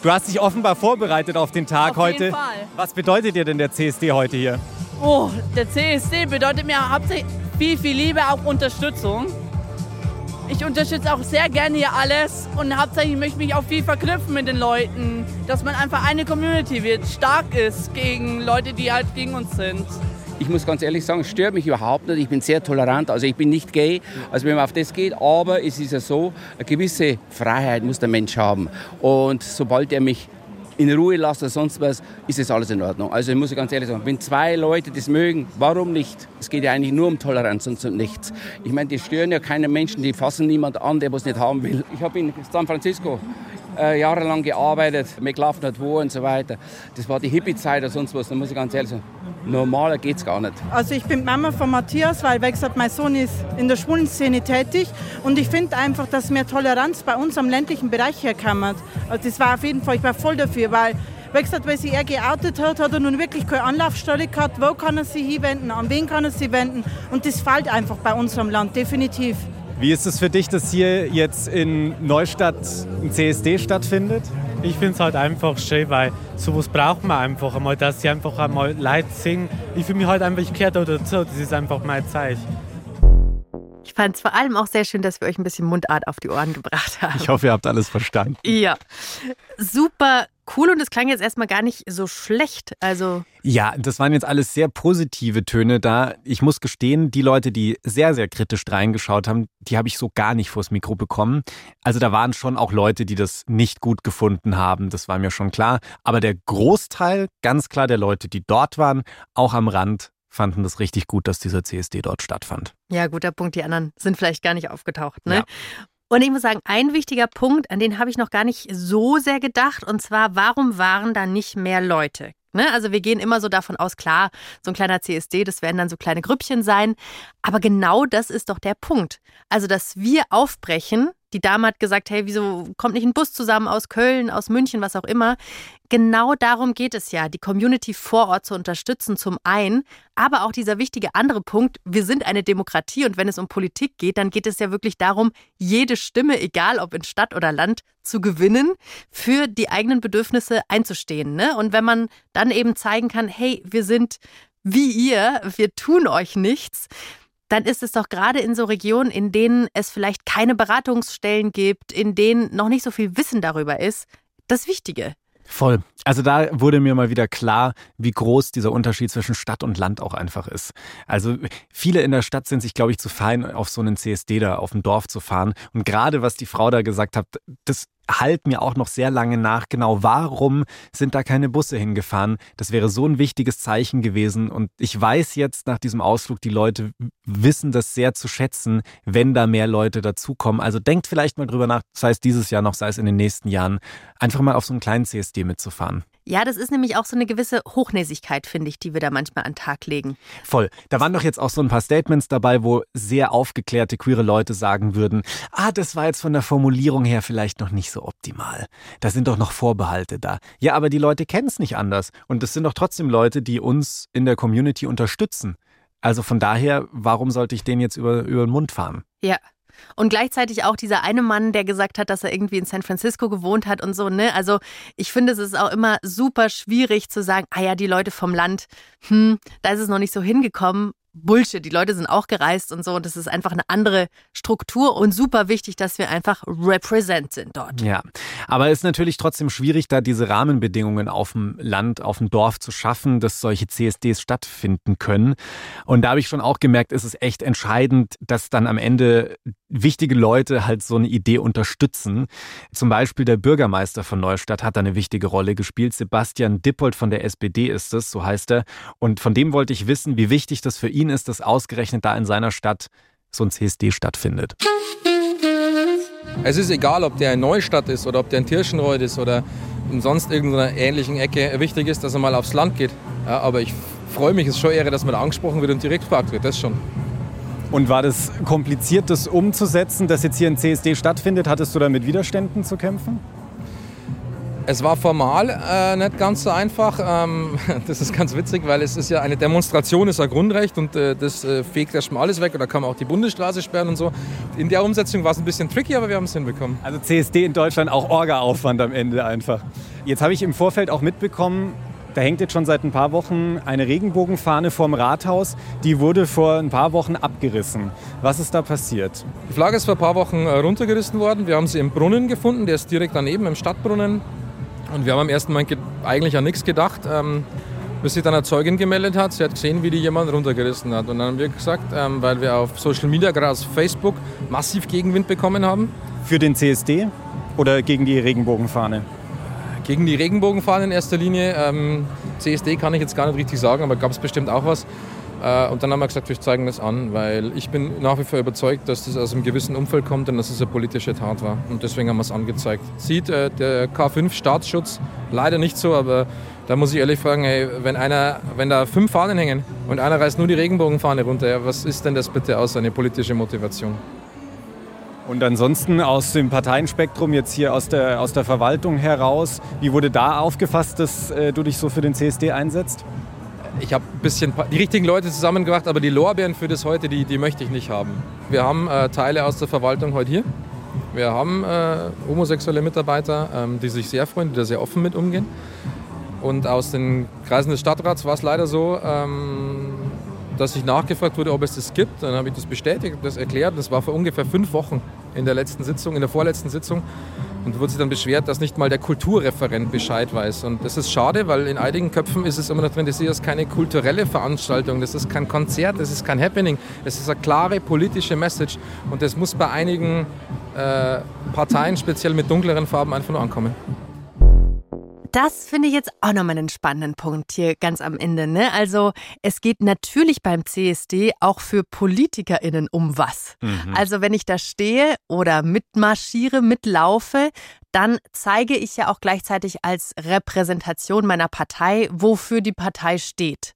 Du hast dich offenbar vorbereitet auf den Tag Auf heute. jeden Fall. Was bedeutet dir denn der CSD heute hier? Oh, der CSD bedeutet mir hauptsächlich viel, viel Liebe, auch Unterstützung. Ich unterstütze auch sehr gerne hier alles und hauptsächlich möchte ich mich auch viel verknüpfen mit den Leuten, dass man einfach eine Community wird, stark ist gegen Leute, die halt gegen uns sind. Ich muss ganz ehrlich sagen, es stört mich überhaupt nicht. Ich bin sehr tolerant. Also ich bin nicht gay, also wenn man auf das geht. Aber es ist ja so, eine gewisse Freiheit muss der Mensch haben. Und sobald er mich in Ruhe oder sonst was, ist das alles in Ordnung. Also ich muss ganz ehrlich sagen, wenn zwei Leute das mögen, warum nicht? Es geht ja eigentlich nur um Toleranz und um nichts. Ich meine, die stören ja keine Menschen, die fassen niemand an, der was nicht haben will. Ich habe in San Francisco äh, jahrelang gearbeitet, McLaughlin hat wo und so weiter. Das war die Hippie-Zeit oder sonst was, da muss ich ganz ehrlich sagen, normaler geht's gar nicht. Also ich bin Mama von Matthias, weil wie gesagt, mein Sohn ist in der schwulen Szene tätig und ich finde einfach, dass mehr Toleranz bei uns am ländlichen Bereich herkommt. Also das war auf jeden Fall, ich war voll dafür, weil wie gesagt, weil sich er geoutet hat, hat er nun wirklich keine Anlaufstelle gehabt. Wo kann er sich hinwenden? An wen kann er sich wenden? Und das fällt einfach bei unserem Land, definitiv. Wie ist es für dich, dass hier jetzt in Neustadt ein CSD stattfindet? Ich finde es halt einfach schön, weil sowas braucht man einfach einmal, dass sie einfach einmal Leute singen. Ich fühle mich halt einfach, ich gehöre da dazu, das ist einfach mein Zeichen. Ich fand es vor allem auch sehr schön, dass wir euch ein bisschen Mundart auf die Ohren gebracht haben. Ich hoffe, ihr habt alles verstanden. Ja, super cool und es klang jetzt erstmal gar nicht so schlecht. Also Ja, das waren jetzt alles sehr positive Töne da. Ich muss gestehen, die Leute, die sehr, sehr kritisch reingeschaut haben, die habe ich so gar nicht vors Mikro bekommen. Also da waren schon auch Leute, die das nicht gut gefunden haben, das war mir schon klar. Aber der Großteil, ganz klar der Leute, die dort waren, auch am Rand, fanden das richtig gut, dass dieser CSD dort stattfand. ja, guter Punkt. Die anderen sind vielleicht gar nicht aufgetaucht. Ne? Ja. Und ich muss sagen, ein wichtiger Punkt, an den habe ich noch gar nicht so sehr gedacht. Und zwar, warum waren da nicht mehr Leute? Ne? Also wir gehen immer so davon aus, klar, so ein kleiner CSD, das werden dann so kleine Grüppchen sein. Aber genau das ist doch der Punkt. Also, dass wir aufbrechen, Die Dame hat gesagt, hey, wieso kommt nicht ein Bus zusammen aus Köln, aus München, was auch immer. Genau darum geht es ja, die Community vor Ort zu unterstützen, zum einen, aber auch dieser wichtige andere Punkt, wir sind eine Demokratie und wenn es um Politik geht, dann geht es ja wirklich darum, jede Stimme, egal ob in Stadt oder Land, zu gewinnen, für die eigenen Bedürfnisse einzustehen. Ne? Und wenn man dann eben zeigen kann, hey, wir sind wie ihr, wir tun euch nichts, dann ist es doch gerade in so Regionen, in denen es vielleicht keine Beratungsstellen gibt, in denen noch nicht so viel Wissen darüber ist, das Wichtige. Voll. Also da wurde mir mal wieder klar, wie groß dieser Unterschied zwischen Stadt und Land auch einfach ist. Also viele in der Stadt sind sich, glaube ich, zu fein, auf so einen CSD da auf dem Dorf zu fahren. Und gerade was die Frau da gesagt hat, das halt mir auch noch sehr lange nach, genau warum sind da keine Busse hingefahren. Das wäre so ein wichtiges Zeichen gewesen. Und ich weiß jetzt nach diesem Ausflug, die Leute wissen das sehr zu schätzen, wenn da mehr Leute dazukommen. Also denkt vielleicht mal drüber nach, sei es dieses Jahr noch, sei es in den nächsten Jahren, einfach mal auf so einen kleinen CSD mitzufahren. Ja, das ist nämlich auch so eine gewisse Hochnäsigkeit, finde ich, die wir da manchmal an den Tag legen. Voll. Da waren doch jetzt auch so ein paar Statements dabei, wo sehr aufgeklärte queere Leute sagen würden, ah, das war jetzt von der Formulierung her vielleicht noch nicht so optimal. Da sind doch noch Vorbehalte da. Ja, aber die Leute kennen es nicht anders. Und das sind doch trotzdem Leute, die uns in der Community unterstützen. Also von daher, warum sollte ich den jetzt über, über den Mund fahren? Ja, und gleichzeitig auch dieser eine Mann, der gesagt hat, dass er irgendwie in San Francisco gewohnt hat und so, ne? Also ich finde, es ist auch immer super schwierig zu sagen, ah ja, die Leute vom Land, hm, da ist es noch nicht so hingekommen. Bullshit. Die Leute sind auch gereist und so. Und es ist einfach eine andere Struktur und super wichtig, dass wir einfach represent sind dort. Ja, aber es ist natürlich trotzdem schwierig, da diese Rahmenbedingungen auf dem Land, auf dem Dorf zu schaffen, dass solche CSDs stattfinden können. Und da habe ich schon auch gemerkt, ist es echt entscheidend, dass dann am Ende wichtige Leute halt so eine Idee unterstützen. Zum Beispiel der Bürgermeister von Neustadt hat da eine wichtige Rolle gespielt. Sebastian Dippold von der SPD ist es, so heißt er. Und von dem wollte ich wissen, wie wichtig das für ihn ist, dass ausgerechnet da in seiner Stadt so ein CSD stattfindet. Es ist egal, ob der in Neustadt ist oder ob der in Tirschenreuth ist oder in sonst irgendeiner ähnlichen Ecke. Wichtig ist, dass er mal aufs Land geht. Ja, aber ich freue mich, es ist schon eher, dass man da angesprochen wird und direkt gefragt wird, das schon. Und war das kompliziert, das umzusetzen, dass jetzt hier ein CSD stattfindet? Hattest du da mit Widerständen zu kämpfen? Es war formal äh, nicht ganz so einfach. Ähm, (laughs) das ist ganz witzig, weil es ist ja eine Demonstration, ist ein Grundrecht und äh, das äh, fegt erstmal alles weg. Da kann man auch die Bundesstraße sperren und so. In der Umsetzung war es ein bisschen tricky, aber wir haben es hinbekommen. Also CSD in Deutschland auch Orga-Aufwand am Ende einfach. Jetzt habe ich im Vorfeld auch mitbekommen, da hängt jetzt schon seit ein paar Wochen eine Regenbogenfahne vorm Rathaus. Die wurde vor ein paar Wochen abgerissen. Was ist da passiert? Die Flagge ist vor ein paar Wochen äh, runtergerissen worden. Wir haben sie im Brunnen gefunden. Der ist direkt daneben, im Stadtbrunnen. Und wir haben am ersten Moment eigentlich an nichts gedacht. Ähm, bis sich dann eine Zeugin gemeldet hat, sie hat gesehen, wie die jemand runtergerissen hat. Und dann haben wir gesagt, ähm, weil wir auf Social Media, gerade aus Facebook, massiv Gegenwind bekommen haben. Für den CSD oder gegen die Regenbogenfahne? gegen die Regenbogenfahne in erster Linie. Ähm, CSD kann ich jetzt gar nicht richtig sagen, aber gab es bestimmt auch was. Äh, und dann haben wir gesagt, wir zeigen das an, weil ich bin nach wie vor überzeugt, dass das aus einem gewissen Umfeld kommt und dass es eine politische Tat war. Und deswegen haben wir es angezeigt. Sieht äh, der K5-Staatsschutz leider nicht so, aber da muss ich ehrlich fragen, hey, wenn, einer, wenn da fünf Fahnen hängen und einer reißt nur die Regenbogenfahne runter, ja, was ist denn das bitte aus eine politische Motivation? Und ansonsten aus dem Parteienspektrum, jetzt hier aus der, aus der Verwaltung heraus, wie wurde da aufgefasst, dass äh, du dich so für den CSD einsetzt? Ich habe ein bisschen die richtigen Leute zusammengebracht, aber die Lorbeeren für das heute, die, die möchte ich nicht haben. Wir haben äh, Teile aus der Verwaltung heute hier. Wir haben äh, homosexuelle Mitarbeiter, ähm, die sich sehr freuen, die da sehr offen mit umgehen. Und aus den Kreisen des Stadtrats war es leider so, ähm, dass ich nachgefragt wurde, ob es das gibt. Dann habe ich das bestätigt, das erklärt. Das war vor ungefähr fünf Wochen in der letzten Sitzung, in der vorletzten Sitzung. Und wurde sich dann beschwert, dass nicht mal der Kulturreferent Bescheid weiß. Und das ist schade, weil in einigen Köpfen ist es immer noch drin, das ist keine kulturelle Veranstaltung, das ist kein Konzert, das ist kein Happening. Es ist eine klare politische Message. Und das muss bei einigen äh, Parteien, speziell mit dunkleren Farben, einfach nur ankommen. Das finde ich jetzt auch nochmal einen spannenden Punkt hier ganz am Ende. Ne? Also es geht natürlich beim CSD auch für PolitikerInnen um was. Mhm. Also wenn ich da stehe oder mitmarschiere, mitlaufe, dann zeige ich ja auch gleichzeitig als Repräsentation meiner Partei, wofür die Partei steht.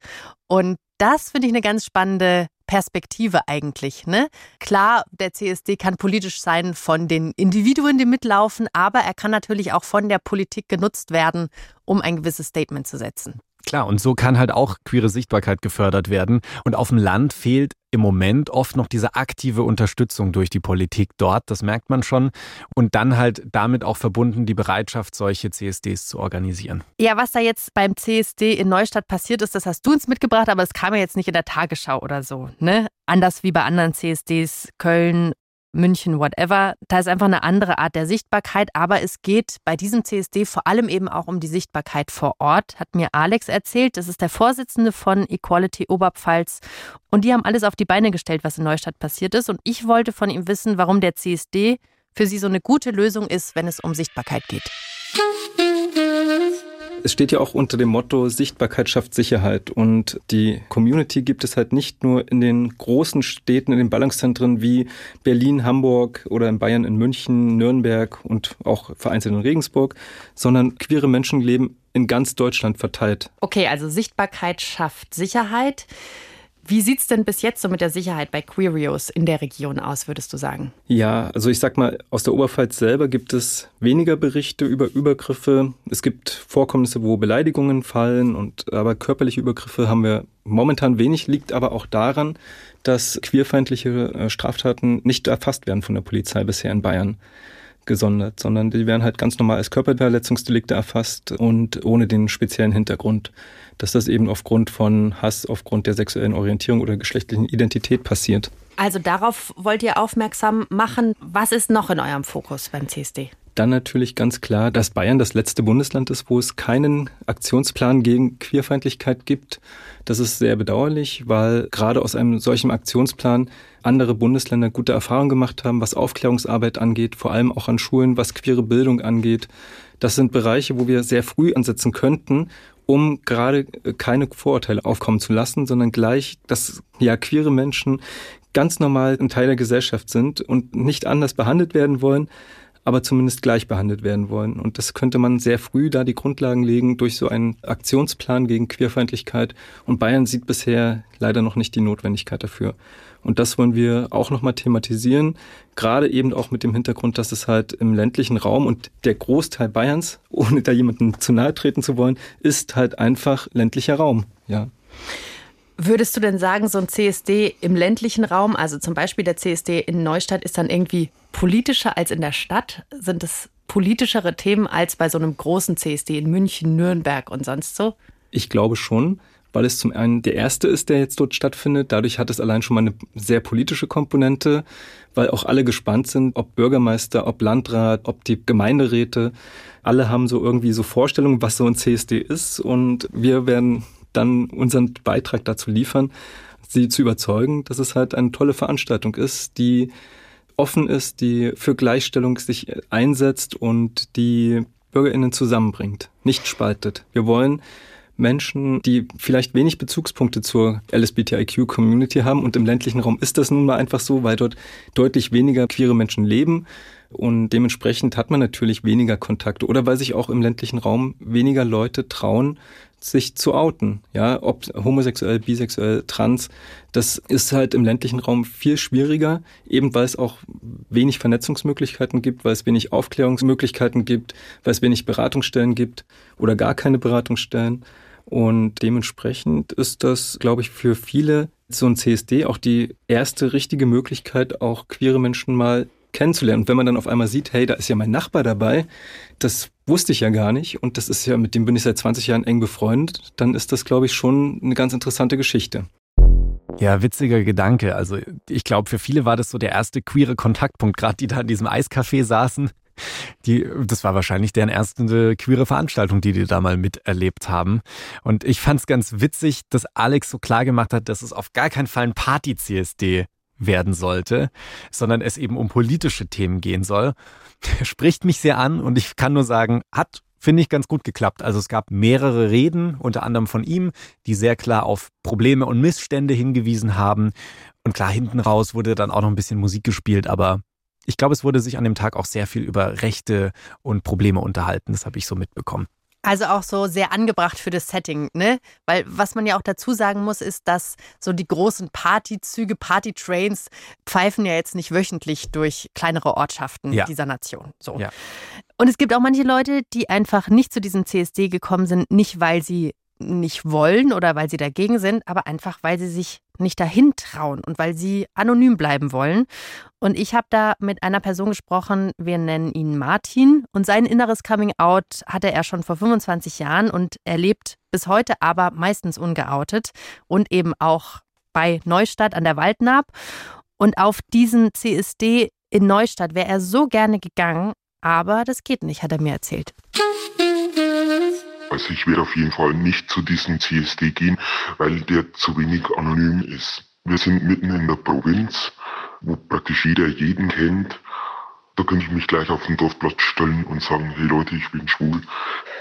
Und das finde ich eine ganz spannende Perspektive eigentlich. Ne? Klar, der CSD kann politisch sein von den Individuen, die mitlaufen, aber er kann natürlich auch von der Politik genutzt werden, um ein gewisses Statement zu setzen. Klar, und so kann halt auch queere Sichtbarkeit gefördert werden. Und auf dem Land fehlt im Moment oft noch diese aktive Unterstützung durch die Politik dort, das merkt man schon. Und dann halt damit auch verbunden die Bereitschaft, solche CSDs zu organisieren. Ja, was da jetzt beim CSD in Neustadt passiert ist, das hast du uns mitgebracht, aber es kam ja jetzt nicht in der Tagesschau oder so. Ne? Anders wie bei anderen CSDs, Köln, München, whatever. Da ist einfach eine andere Art der Sichtbarkeit, aber es geht bei diesem CSD vor allem eben auch um die Sichtbarkeit vor Ort, hat mir Alex erzählt. Das ist der Vorsitzende von Equality Oberpfalz und die haben alles auf die Beine gestellt, was in Neustadt passiert ist und ich wollte von ihm wissen, warum der CSD für sie so eine gute Lösung ist, wenn es um Sichtbarkeit geht. Es steht ja auch unter dem Motto Sichtbarkeit schafft Sicherheit und die Community gibt es halt nicht nur in den großen Städten, in den Ballungszentren wie Berlin, Hamburg oder in Bayern, in München, Nürnberg und auch vereinzelt in Regensburg, sondern queere Menschen leben in ganz Deutschland verteilt. Okay, also Sichtbarkeit schafft Sicherheit. Wie sieht es denn bis jetzt so mit der Sicherheit bei Queerios in der Region aus, würdest du sagen? Ja, also ich sag mal, aus der Oberpfalz selber gibt es weniger Berichte über Übergriffe. Es gibt Vorkommnisse, wo Beleidigungen fallen und aber körperliche Übergriffe haben wir momentan wenig, liegt aber auch daran, dass queerfeindliche äh, Straftaten nicht erfasst werden von der Polizei bisher in Bayern gesondert, sondern die werden halt ganz normal als Körperverletzungsdelikte erfasst und ohne den speziellen Hintergrund dass das eben aufgrund von Hass, aufgrund der sexuellen Orientierung oder geschlechtlichen Identität passiert. Also darauf wollt ihr aufmerksam machen. Was ist noch in eurem Fokus beim CSD? Dann natürlich ganz klar, dass Bayern das letzte Bundesland ist, wo es keinen Aktionsplan gegen Queerfeindlichkeit gibt. Das ist sehr bedauerlich, weil gerade aus einem solchen Aktionsplan andere Bundesländer gute Erfahrungen gemacht haben, was Aufklärungsarbeit angeht, vor allem auch an Schulen, was queere Bildung angeht. Das sind Bereiche, wo wir sehr früh ansetzen könnten um gerade äh, keine Vorurteile aufkommen zu lassen, sondern gleich, dass ja queere Menschen ganz normal ein Teil der Gesellschaft sind und nicht anders behandelt werden wollen, aber zumindest gleich behandelt werden wollen. Und das könnte man sehr früh da die Grundlagen legen durch so einen Aktionsplan gegen Queerfeindlichkeit. Und Bayern sieht bisher leider noch nicht die Notwendigkeit dafür. Und das wollen wir auch nochmal thematisieren, gerade eben auch mit dem Hintergrund, dass es halt im ländlichen Raum und der Großteil Bayerns, ohne da jemanden zu nahe treten zu wollen, ist halt einfach ländlicher Raum, ja. Würdest du denn sagen, so ein CSD im ländlichen Raum, also zum Beispiel der CSD in Neustadt, ist dann irgendwie politischer als in der Stadt? Sind es politischere Themen als bei so einem großen CSD in München, Nürnberg und sonst so? Ich glaube schon, weil es zum einen der erste ist, der jetzt dort stattfindet. Dadurch hat es allein schon mal eine sehr politische Komponente, weil auch alle gespannt sind, ob Bürgermeister, ob Landrat, ob die Gemeinderäte. Alle haben so irgendwie so Vorstellungen, was so ein CSD ist und wir werden dann unseren Beitrag dazu liefern, sie zu überzeugen, dass es halt eine tolle Veranstaltung ist, die offen ist, die für Gleichstellung sich einsetzt und die BürgerInnen zusammenbringt, nicht spaltet. Wir wollen Menschen, die vielleicht wenig Bezugspunkte zur LSBTIQ-Community haben. Und im ländlichen Raum ist das nun mal einfach so, weil dort deutlich weniger queere Menschen leben. Und dementsprechend hat man natürlich weniger Kontakte oder weil sich auch im ländlichen Raum weniger Leute trauen, sich zu outen, ja, ob homosexuell, bisexuell, trans, das ist halt im ländlichen Raum viel schwieriger, eben weil es auch wenig Vernetzungsmöglichkeiten gibt, weil es wenig Aufklärungsmöglichkeiten gibt, weil es wenig Beratungsstellen gibt oder gar keine Beratungsstellen. Und dementsprechend ist das, glaube ich, für viele so ein CSD auch die erste richtige Möglichkeit, auch queere Menschen mal kennenzulernen. Und wenn man dann auf einmal sieht, hey, da ist ja mein Nachbar dabei, das wusste ich ja gar nicht und das ist ja, mit dem bin ich seit 20 Jahren eng befreundet, dann ist das, glaube ich, schon eine ganz interessante Geschichte. Ja, witziger Gedanke. Also ich glaube, für viele war das so der erste queere Kontaktpunkt, gerade die da in diesem Eiscafé saßen. Die, das war wahrscheinlich deren erste queere Veranstaltung, die die da mal miterlebt haben. Und ich fand es ganz witzig, dass Alex so klar gemacht hat, dass es auf gar keinen Fall ein Party-CSD werden sollte, sondern es eben um politische Themen gehen soll. Spricht mich sehr an und ich kann nur sagen, hat finde ich ganz gut geklappt. Also es gab mehrere Reden, unter anderem von ihm, die sehr klar auf Probleme und Missstände hingewiesen haben. Und klar, hinten raus wurde dann auch noch ein bisschen Musik gespielt, aber ich glaube, es wurde sich an dem Tag auch sehr viel über Rechte und Probleme unterhalten. Das habe ich so mitbekommen. Also auch so sehr angebracht für das Setting, ne? Weil was man ja auch dazu sagen muss, ist, dass so die großen Partyzüge, Partytrains pfeifen ja jetzt nicht wöchentlich durch kleinere Ortschaften Ja. dieser Nation. So. Ja. Und es gibt auch manche Leute, die einfach nicht zu diesem CSD gekommen sind, nicht weil sie nicht wollen oder weil sie dagegen sind, aber einfach weil sie sich nicht dahin trauen und weil sie anonym bleiben wollen. Und ich habe da mit einer Person gesprochen, wir nennen ihn Martin und sein inneres Coming Out hatte er schon vor 25 Jahren und er lebt bis heute aber meistens ungeoutet und eben auch bei Neustadt an der Waldnaab. Und auf diesen CSD in Neustadt wäre er so gerne gegangen, aber das geht nicht, hat er mir erzählt. Also ich werde auf jeden Fall nicht zu diesem CSD gehen, weil der zu wenig anonym ist. Wir sind mitten in der Provinz, wo praktisch jeder jeden kennt. Da könnte ich mich gleich auf den Dorfplatz stellen und sagen, hey Leute, ich bin schwul.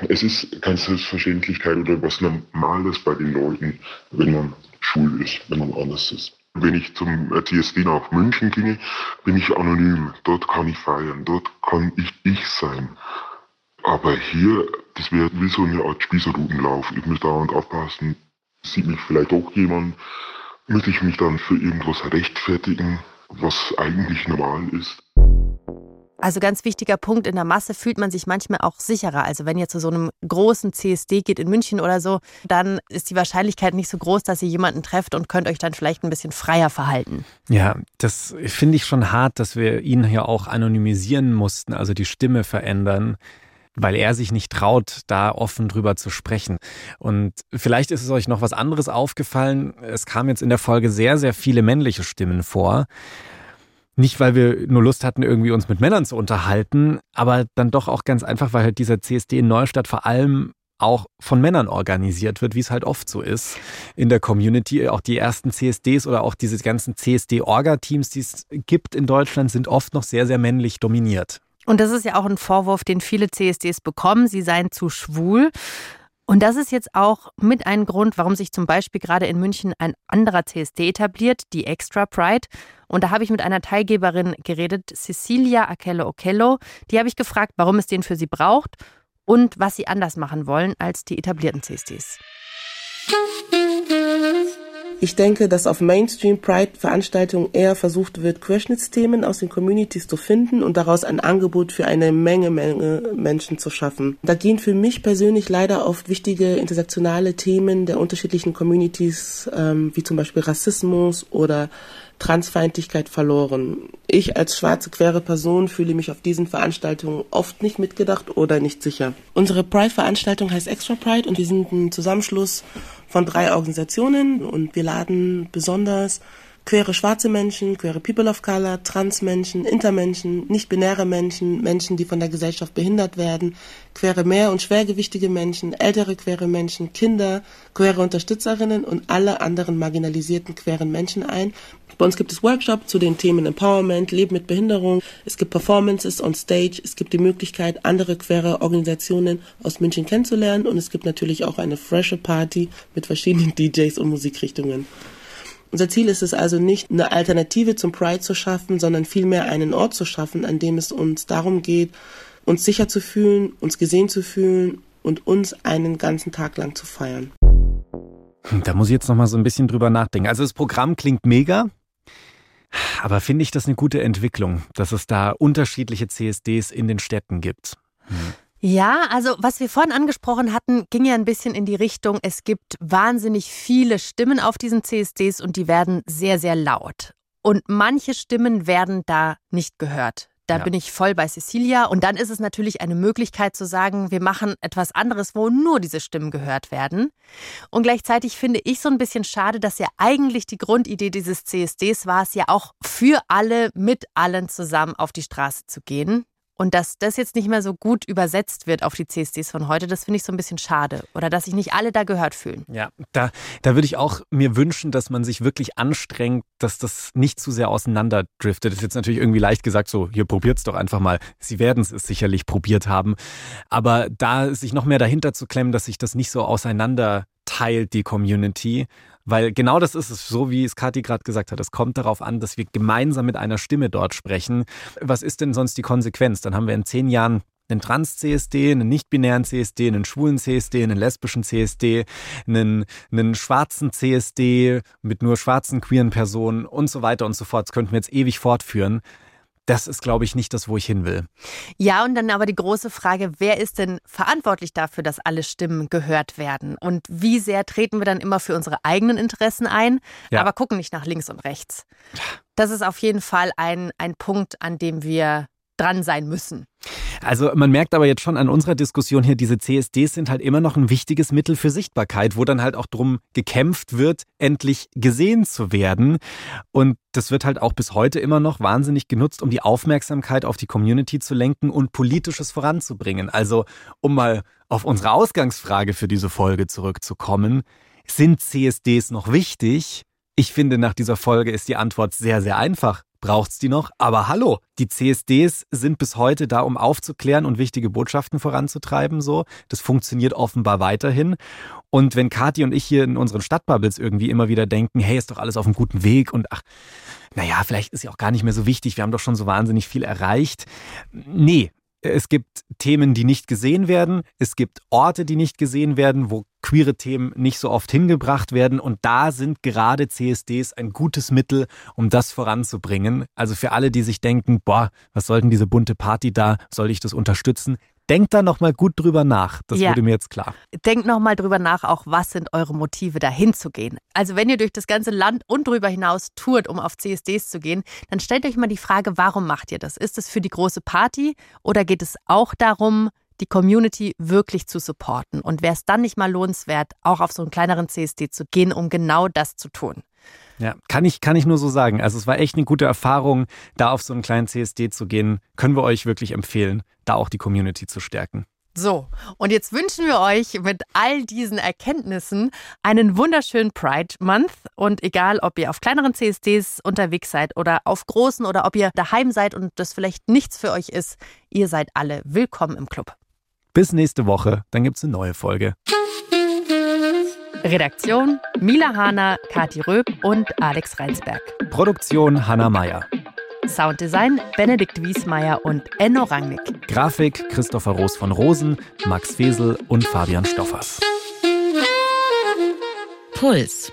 Es ist keine Selbstverständlichkeit oder was Normales bei den Leuten, wenn man schwul ist, wenn man anders ist. Wenn ich zum äh, CSD nach München ginge, bin ich anonym. Dort kann ich feiern, dort kann ich ich sein. Aber hier, das wäre wie so eine Art Spießerrutenlauf. Ich muss dauernd aufpassen, sieht mich vielleicht auch jemand, muss ich mich dann für irgendwas rechtfertigen, was eigentlich normal ist. Also ganz wichtiger Punkt, in der Masse fühlt man sich manchmal auch sicherer. Also wenn ihr zu so einem großen CSD geht in München oder so, dann ist die Wahrscheinlichkeit nicht so groß, dass ihr jemanden trefft und könnt euch dann vielleicht ein bisschen freier verhalten. Ja, das finde ich schon hart, dass wir ihn hier auch anonymisieren mussten, also die Stimme verändern, weil er sich nicht traut, da offen drüber zu sprechen. Und vielleicht ist es euch noch was anderes aufgefallen. Es kam jetzt in der Folge sehr, sehr viele männliche Stimmen vor. Nicht, weil wir nur Lust hatten, irgendwie uns mit Männern zu unterhalten, aber dann doch auch ganz einfach, weil halt dieser CSD in Neustadt vor allem auch von Männern organisiert wird, wie es halt oft so ist in der Community. Auch die ersten CSDs oder auch diese ganzen CSD-Orga-Teams, die es gibt in Deutschland, sind oft noch sehr, sehr männlich dominiert. Und das ist ja auch ein Vorwurf, den viele CSDs bekommen, sie seien zu schwul. Und das ist jetzt auch mit ein Grund, warum sich zum Beispiel gerade in München ein anderer CSD etabliert, die Extra Pride. Und da habe ich mit einer Teilgeberin geredet, Cecilia Akello Okello. Die habe ich gefragt, warum es den für sie braucht und was sie anders machen wollen als die etablierten CSDs. Ich denke, dass auf Mainstream Pride Veranstaltungen eher versucht wird, Querschnittsthemen aus den Communities zu finden und daraus ein Angebot für eine Menge, Menge Menschen zu schaffen. Da gehen für mich persönlich leider oft wichtige intersektionale Themen der unterschiedlichen Communities, ähm, wie zum Beispiel Rassismus oder Transfeindlichkeit verloren. Ich als schwarze queere Person fühle mich auf diesen Veranstaltungen oft nicht mitgedacht oder nicht sicher. Unsere Pride-Veranstaltung heißt Extra Pride und wir sind ein Zusammenschluss von drei Organisationen und wir laden besonders queere schwarze Menschen, queere People of Color, Transmenschen, Intermenschen, nicht-binäre Menschen, Menschen, die von der Gesellschaft behindert werden, queere mehr- und schwergewichtige Menschen, ältere queere Menschen, Kinder, queere Unterstützerinnen und alle anderen marginalisierten queeren Menschen ein. Bei uns gibt es Workshops zu den Themen Empowerment, Leben mit Behinderung. Es gibt Performances on Stage. Es gibt die Möglichkeit, andere queere Organisationen aus München kennenzulernen. Und es gibt natürlich auch eine frische Party mit verschiedenen (laughs) DJs und Musikrichtungen. Unser Ziel ist es also nicht, eine Alternative zum Pride zu schaffen, sondern vielmehr einen Ort zu schaffen, an dem es uns darum geht, uns sicher zu fühlen, uns gesehen zu fühlen und uns einen ganzen Tag lang zu feiern. Da muss ich jetzt noch mal so ein bisschen drüber nachdenken. Also das Programm klingt mega, aber finde ich das eine gute Entwicklung, dass es da unterschiedliche CSDs in den Städten gibt? Ja, also was wir vorhin angesprochen hatten, ging ja ein bisschen in die Richtung, es gibt wahnsinnig viele Stimmen auf diesen CSDs und die werden sehr, sehr laut. Und manche Stimmen werden da nicht gehört. Da Ja. bin ich voll bei Cecilia. Und dann ist es natürlich eine Möglichkeit zu sagen, wir machen etwas anderes, wo nur diese Stimmen gehört werden. Und gleichzeitig finde ich so ein bisschen schade, dass ja eigentlich die Grundidee dieses CSDs war es ja auch für alle, mit allen zusammen auf die Straße zu gehen. Und dass das jetzt nicht mehr so gut übersetzt wird auf die CSDs von heute, das finde ich so ein bisschen schade. Oder dass sich nicht alle da gehört fühlen. Ja, da, da würde ich auch mir wünschen, dass man sich wirklich anstrengt, dass das nicht zu sehr auseinanderdriftet. Das ist jetzt natürlich irgendwie leicht gesagt, so, hier probiert's doch einfach mal. Sie werden es sicherlich probiert haben. Aber da sich noch mehr dahinter zu klemmen, dass sich das nicht so auseinander teilt, die Community. Weil genau das ist es, so wie es Kathi gerade gesagt hat. Es kommt darauf an, dass wir gemeinsam mit einer Stimme dort sprechen. Was ist denn sonst die Konsequenz? Dann haben wir in zehn Jahren einen Trans-CSD, einen nicht-binären CSD, einen schwulen CSD, einen lesbischen CSD, einen, einen schwarzen CSD mit nur schwarzen queeren Personen und so weiter und so fort. Das könnten wir jetzt ewig fortführen. Das ist, glaube ich, nicht das, wo ich hin will. Ja, und dann aber die große Frage, wer ist denn verantwortlich dafür, dass alle Stimmen gehört werden? Und wie sehr treten wir dann immer für unsere eigenen Interessen ein, Ja. aber gucken nicht nach links und rechts? Das ist auf jeden Fall ein, ein Punkt, an dem wir dran sein müssen. Also man merkt aber jetzt schon an unserer Diskussion hier, diese CSDs sind halt immer noch ein wichtiges Mittel für Sichtbarkeit, wo dann halt auch drum gekämpft wird, endlich gesehen zu werden. Und das wird halt auch bis heute immer noch wahnsinnig genutzt, um die Aufmerksamkeit auf die Community zu lenken und politisches voranzubringen. Also um mal auf unsere Ausgangsfrage für diese Folge zurückzukommen, sind CSDs noch wichtig? Ich finde, nach dieser Folge ist die Antwort sehr, sehr einfach. Braucht's die noch? Aber hallo, die CSDs sind bis heute da, um aufzuklären und wichtige Botschaften voranzutreiben. So, das funktioniert offenbar weiterhin. Und wenn Kathi und ich hier in unseren Stadtbubbles irgendwie immer wieder denken, hey, ist doch alles auf einem guten Weg und ach, naja, vielleicht ist ja auch gar nicht mehr so wichtig, wir haben doch schon so wahnsinnig viel erreicht. Nee, es gibt Themen, die nicht gesehen werden. Es gibt Orte, die nicht gesehen werden, wo queere Themen nicht so oft hingebracht werden. Und da sind gerade CSDs ein gutes Mittel, um das voranzubringen. Also für alle, die sich denken, boah, was soll denn diese bunte Party da? Soll ich das unterstützen? Denkt da nochmal gut drüber nach. Das Ja. wurde mir jetzt klar. Denkt nochmal drüber nach, auch was sind eure Motive, dahin zu gehen. Also wenn ihr durch das ganze Land und drüber hinaus tourt, um auf CSDs zu gehen, dann stellt euch mal die Frage, warum macht ihr das? Ist es für die große Party oder geht es auch darum, die Community wirklich zu supporten? Und wäre es dann nicht mal lohnenswert, auch auf so einen kleineren CSD zu gehen, um genau das zu tun? Ja, kann ich, kann ich nur so sagen. Also es war echt eine gute Erfahrung, da auf so einen kleinen CSD zu gehen. Können wir euch wirklich empfehlen, da auch die Community zu stärken. So, und jetzt wünschen wir euch mit all diesen Erkenntnissen einen wunderschönen Pride Month. Und egal, ob ihr auf kleineren CSDs unterwegs seid oder auf großen oder ob ihr daheim seid und das vielleicht nichts für euch ist, ihr seid alle willkommen im Club. Bis nächste Woche, dann gibt's eine neue Folge. Redaktion Mila Hahner, Kathi Röb und Alex Reinsberg. Produktion Hanna Meyer. Sounddesign Benedikt Wiesmeier und Enno Rangnick. Grafik Christopher Roos von Rosen, Max Fesel und Fabian Stoffers. Puls.